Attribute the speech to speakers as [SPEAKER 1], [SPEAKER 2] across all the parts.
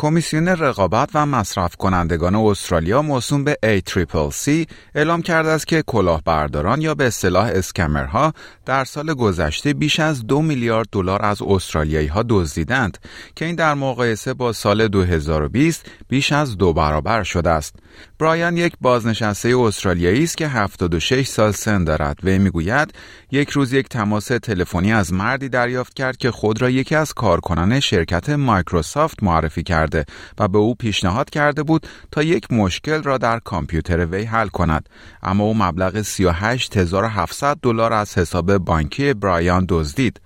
[SPEAKER 1] کمیسیون رقابت و مصرف کنندگان استرالیا موسوم به ACCC اعلام کرده است که کلاهبرداران یا به اصطلاح اسکمرها در سال گذشته بیش از دو میلیارد دلار از استرالیایی ها دزدیدند که این در مقایسه با سال 2020 بیش از دو برابر شده است. برایان یک بازنشسته استرالیایی است که 76 سال سن دارد و می‌گوید یک روز یک تماس تلفنی از مردی دریافت کرد که خود را یکی از کارکنان شرکت مایکروسافت معرفی کرده و به او پیشنهاد کرده بود تا یک مشکل را در کامپیوتر وی حل کند. اما او مبلغ 38700 دلار از حساب بانکی برایان دزدید.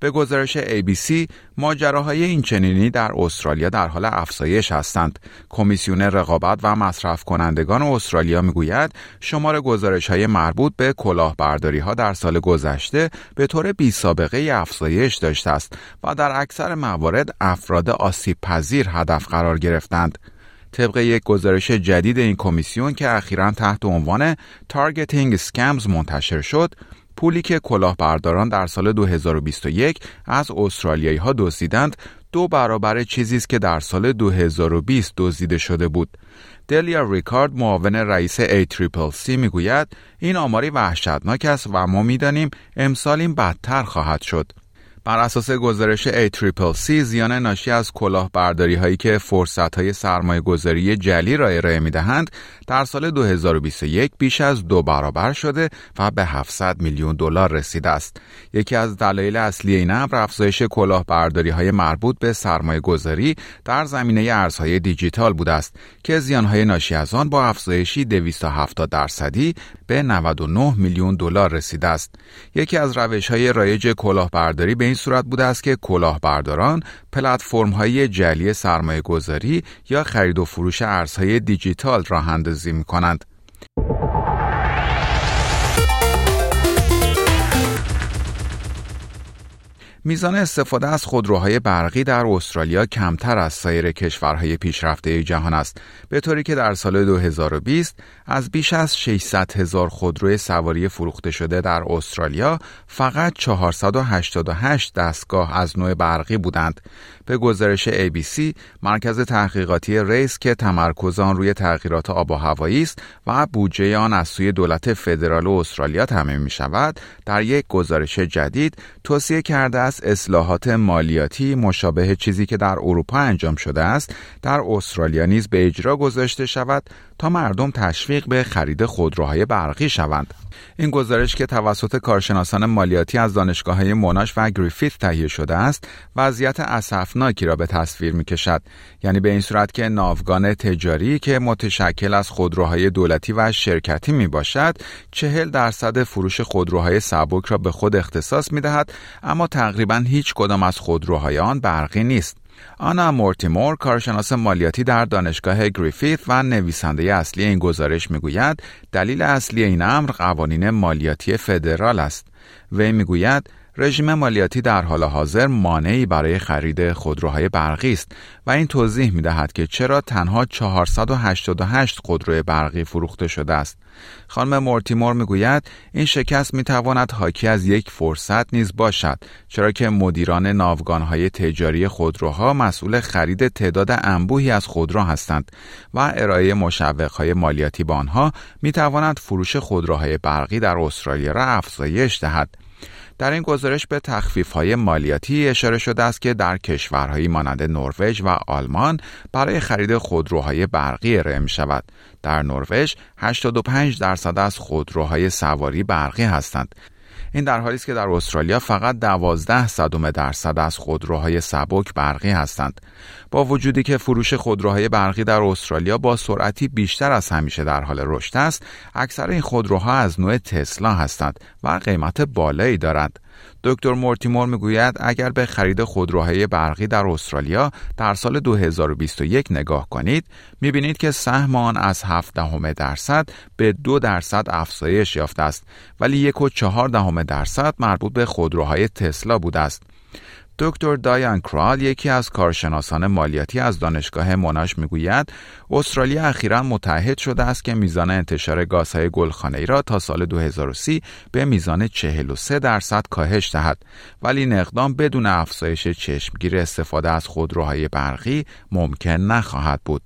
[SPEAKER 1] به گزارش ABC ماجراهای این چنینی در استرالیا در حال افزایش هستند. کمیسیون رقابت و مصرف کنندگان استرالیا می‌گوید شمار گزارش های مربوط به کلاهبرداری ها در سال گذشته به طور بی سابقه افزایش داشته است و در اکثر موارد افراد آسیب پذیر هدف قرار گرفتند. طبق یک گزارش جدید این کمیسیون که اخیرا تحت عنوان Targeting Scams منتشر شد پولی که کلاهبرداران در سال 2021 از استرالیایی ها دزدیدند دو برابر چیزی است که در سال 2020 دزدیده شده بود. دلیا ریکارد معاون رئیس ACCC می‌گوید این آماری وحشتناک است و ما می‌دانیم امسال این بدتر خواهد شد. بر اساس گزارش ACCC زیان ناشی از کلاهبرداری هایی که فرصت های سرمایه گذاری جلی را ارائه می دهند در سال 2021 بیش از دو برابر شده و به 700 میلیون دلار رسیده است. یکی از دلایل اصلی این امر افزایش کلاهبرداری های مربوط به سرمایه گذاری در زمینه ارزهای دیجیتال بوده است که زیان های ناشی از آن با افزایشی 270 درصدی به 99 میلیون دلار رسیده است. یکی از روش های رایج کلاهبرداری به این صورت بوده است که کلاهبرداران پلتفرم های جلی سرمایه گذاری یا خرید و فروش ارزهای دیجیتال راه اندازی می کنند. میزان استفاده از خودروهای برقی در استرالیا کمتر از سایر کشورهای پیشرفته جهان است. به طوری که در سال 2020 از بیش از 600 هزار خودروی سواری فروخته شده در استرالیا فقط 488 دستگاه از نوع برقی بودند. به گزارش ABC مرکز تحقیقاتی ریس که تمرکز آن روی تغییرات آب و هوایی است و بودجه آن از سوی دولت فدرال استرالیا تامین می شود در یک گزارش جدید توصیه کرده است اصلاحات مالیاتی مشابه چیزی که در اروپا انجام شده است در استرالیا نیز به اجرا گذاشته شود تا مردم تشویق به خرید خودروهای برقی شوند. این گزارش که توسط کارشناسان مالیاتی از دانشگاه های موناش و گریفیت تهیه شده است وضعیت اسفناکی را به تصویر می کشد یعنی به این صورت که ناوگان تجاری که متشکل از خودروهای دولتی و شرکتی می باشد چهل درصد فروش خودروهای سبک را به خود اختصاص می دهد اما تقریبا هیچ کدام از خودروهای آن برقی نیست. آنا مورتیمور کارشناس مالیاتی در دانشگاه گریفیت و نویسنده اصلی این گزارش می‌گوید دلیل اصلی این امر قوانین مالیاتی فدرال است. وی می‌گوید رژیم مالیاتی در حال حاضر مانعی برای خرید خودروهای برقی است و این توضیح می دهد که چرا تنها 488 خودروی برقی فروخته شده است. خانم مورتیمور می‌گوید این شکست می تواند حاکی از یک فرصت نیز باشد چرا که مدیران ناوگانهای تجاری خودروها مسئول خرید تعداد انبوهی از خودرو هستند و ارائه مشوقهای مالیاتی به آنها می تواند فروش خودروهای برقی در استرالیا را افزایش دهد. در این گزارش به تخفیف های مالیاتی اشاره شده است که در کشورهایی مانند نروژ و آلمان برای خرید خودروهای برقی ارائه شود. در نروژ 85 درصد از خودروهای سواری برقی هستند. این در حالی است که در استرالیا فقط 12 صدم درصد از خودروهای سبک برقی هستند. با وجودی که فروش خودروهای برقی در استرالیا با سرعتی بیشتر از همیشه در حال رشد است، اکثر این خودروها از نوع تسلا هستند و قیمت بالایی دارند. دکتر مورتیمور می‌گوید اگر به خرید خودروهای برقی در استرالیا در سال 2021 نگاه کنید می‌بینید که سهم آن از 7 دهم درصد به 2 درصد افزایش یافته است ولی یک و چهار دهم درصد مربوط به خودروهای تسلا بوده است. دکتر دایان کرال یکی از کارشناسان مالیاتی از دانشگاه موناش می‌گوید استرالیا اخیرا متحد شده است که میزان انتشار گازهای گلخانه‌ای را تا سال 2030 به میزان 43 درصد کاهش دهد. ولی این اقدام بدون افزایش چشمگیر استفاده از خودروهای برقی ممکن نخواهد بود.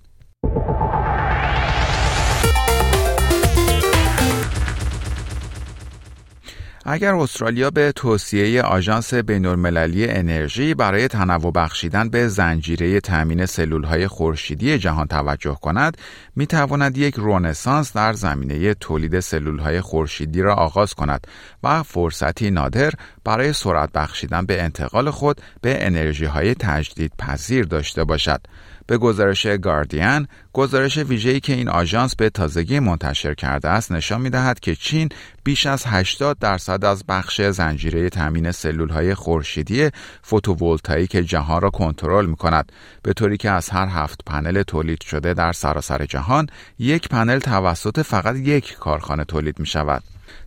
[SPEAKER 1] اگر استرالیا به توصیه آژانس بین‌المللی انرژی برای تنوع بخشیدن به زنجیره تامین سلولهای خورشیدی جهان توجه کند، می تواند یک رونسانس در زمینه تولید سلولهای خورشیدی را آغاز کند و فرصتی نادر برای سرعت بخشیدن به انتقال خود به انرژی های تجدید پذیر داشته باشد. به گزارش گاردین گزارش ویژه‌ای که این آژانس به تازگی منتشر کرده است نشان می‌دهد که چین بیش از 80 درصد از بخش زنجیره تامین سلول‌های خورشیدی فوتوولتاییک جهان را کنترل می‌کند. به طوری که از هر هفت پنل تولید شده در سراسر جهان یک پنل توسط فقط یک کارخانه تولید می‌شود.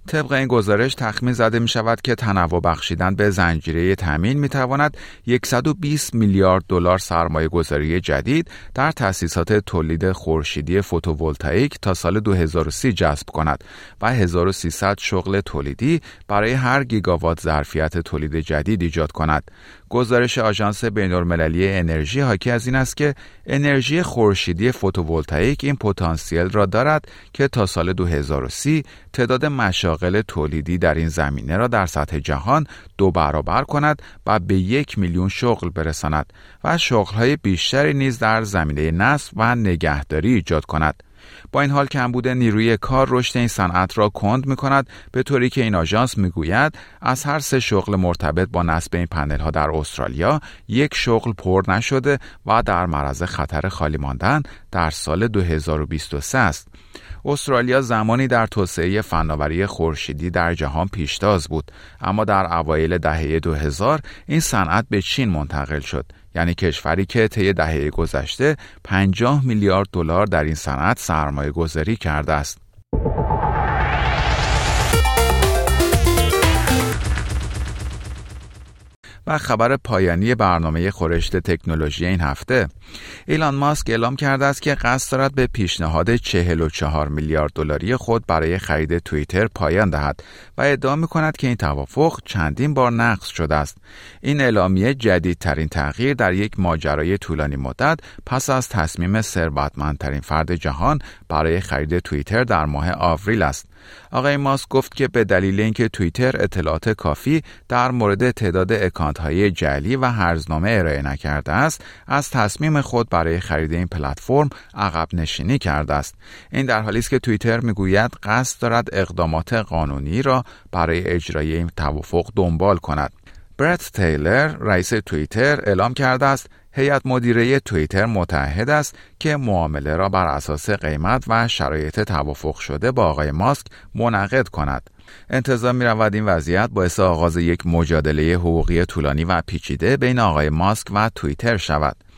[SPEAKER 1] طبق این گزارش تخمین زده می شود که تنوع بخشیدن به زنجیره تامین می تواند 120 میلیارد دلار سرمایه گذاری جدید در تأسیسات تولید خورشیدی فوتوولتائیک تا سال 2030 جذب کند و 1300 شغل تولیدی برای هر گیگاوات ظرفیت تولید جدید ایجاد کند. گزارش آژانس بین‌المللی انرژی حاکی از این است که انرژی خورشیدی فوتوولتائیک این پتانسیل را دارد که تا سال 2030 تعداد مشاغل تولیدی در این زمینه را در سطح جهان دو برابر کند و به یک میلیون شغل برساند و شغلهای بیشتری نیز در زمینه نصب و نگهداری ایجاد کند. با این حال کمبود نیروی کار رشد این صنعت را کند می کند به طوری که این آژانس می‌گوید از هر سه شغل مرتبط با نصب این پنل ها در استرالیا یک شغل پر نشده و در معرض خطر خالی ماندن در سال 2023 است. استرالیا زمانی در توسعه فناوری خورشیدی در جهان پیشتاز بود اما در اوایل دهه 2000 این صنعت به چین منتقل شد یعنی کشوری که طی دهه گذشته 50 میلیارد دلار در این صنعت سرمایه گذاری کرده است. و خبر پایانی برنامه خورشت تکنولوژی این هفته. ایلان ماسک اعلام کرده است که قصد دارد به پیشنهاد 44 میلیارد دلاری خود برای خرید توییتر پایان دهد و ادعا می کند که این توافق چندین بار نقض شده است. این اعلامیه جدیدترین تغییر در یک ماجرای طولانی مدت پس از تصمیم ثروتمندترین فرد جهان برای خرید توییتر در ماه آوریل است. آقای ماسک گفت که به دلیل اینکه توییتر اطلاعات کافی در مورد تعداد اکانت های جعلی و هرزنامه ارائه نکرده است از تصمیم خود برای خرید این پلتفرم عقب نشینی کرده است. این در حالی است که توییتر می‌گوید قصد دارد اقدامات قانونی را برای اجرای این توافق دنبال کند. برت تیلر رئیس توییتر اعلام کرده است هیئت مدیره توییتر متحد است که معامله را بر اساس قیمت و شرایط توافق شده با آقای ماسک منعقد کند. انتظار می رود این وضعیت باعث آغاز یک مجادله حقوقی طولانی و پیچیده بین آقای ماسک و توییتر شود.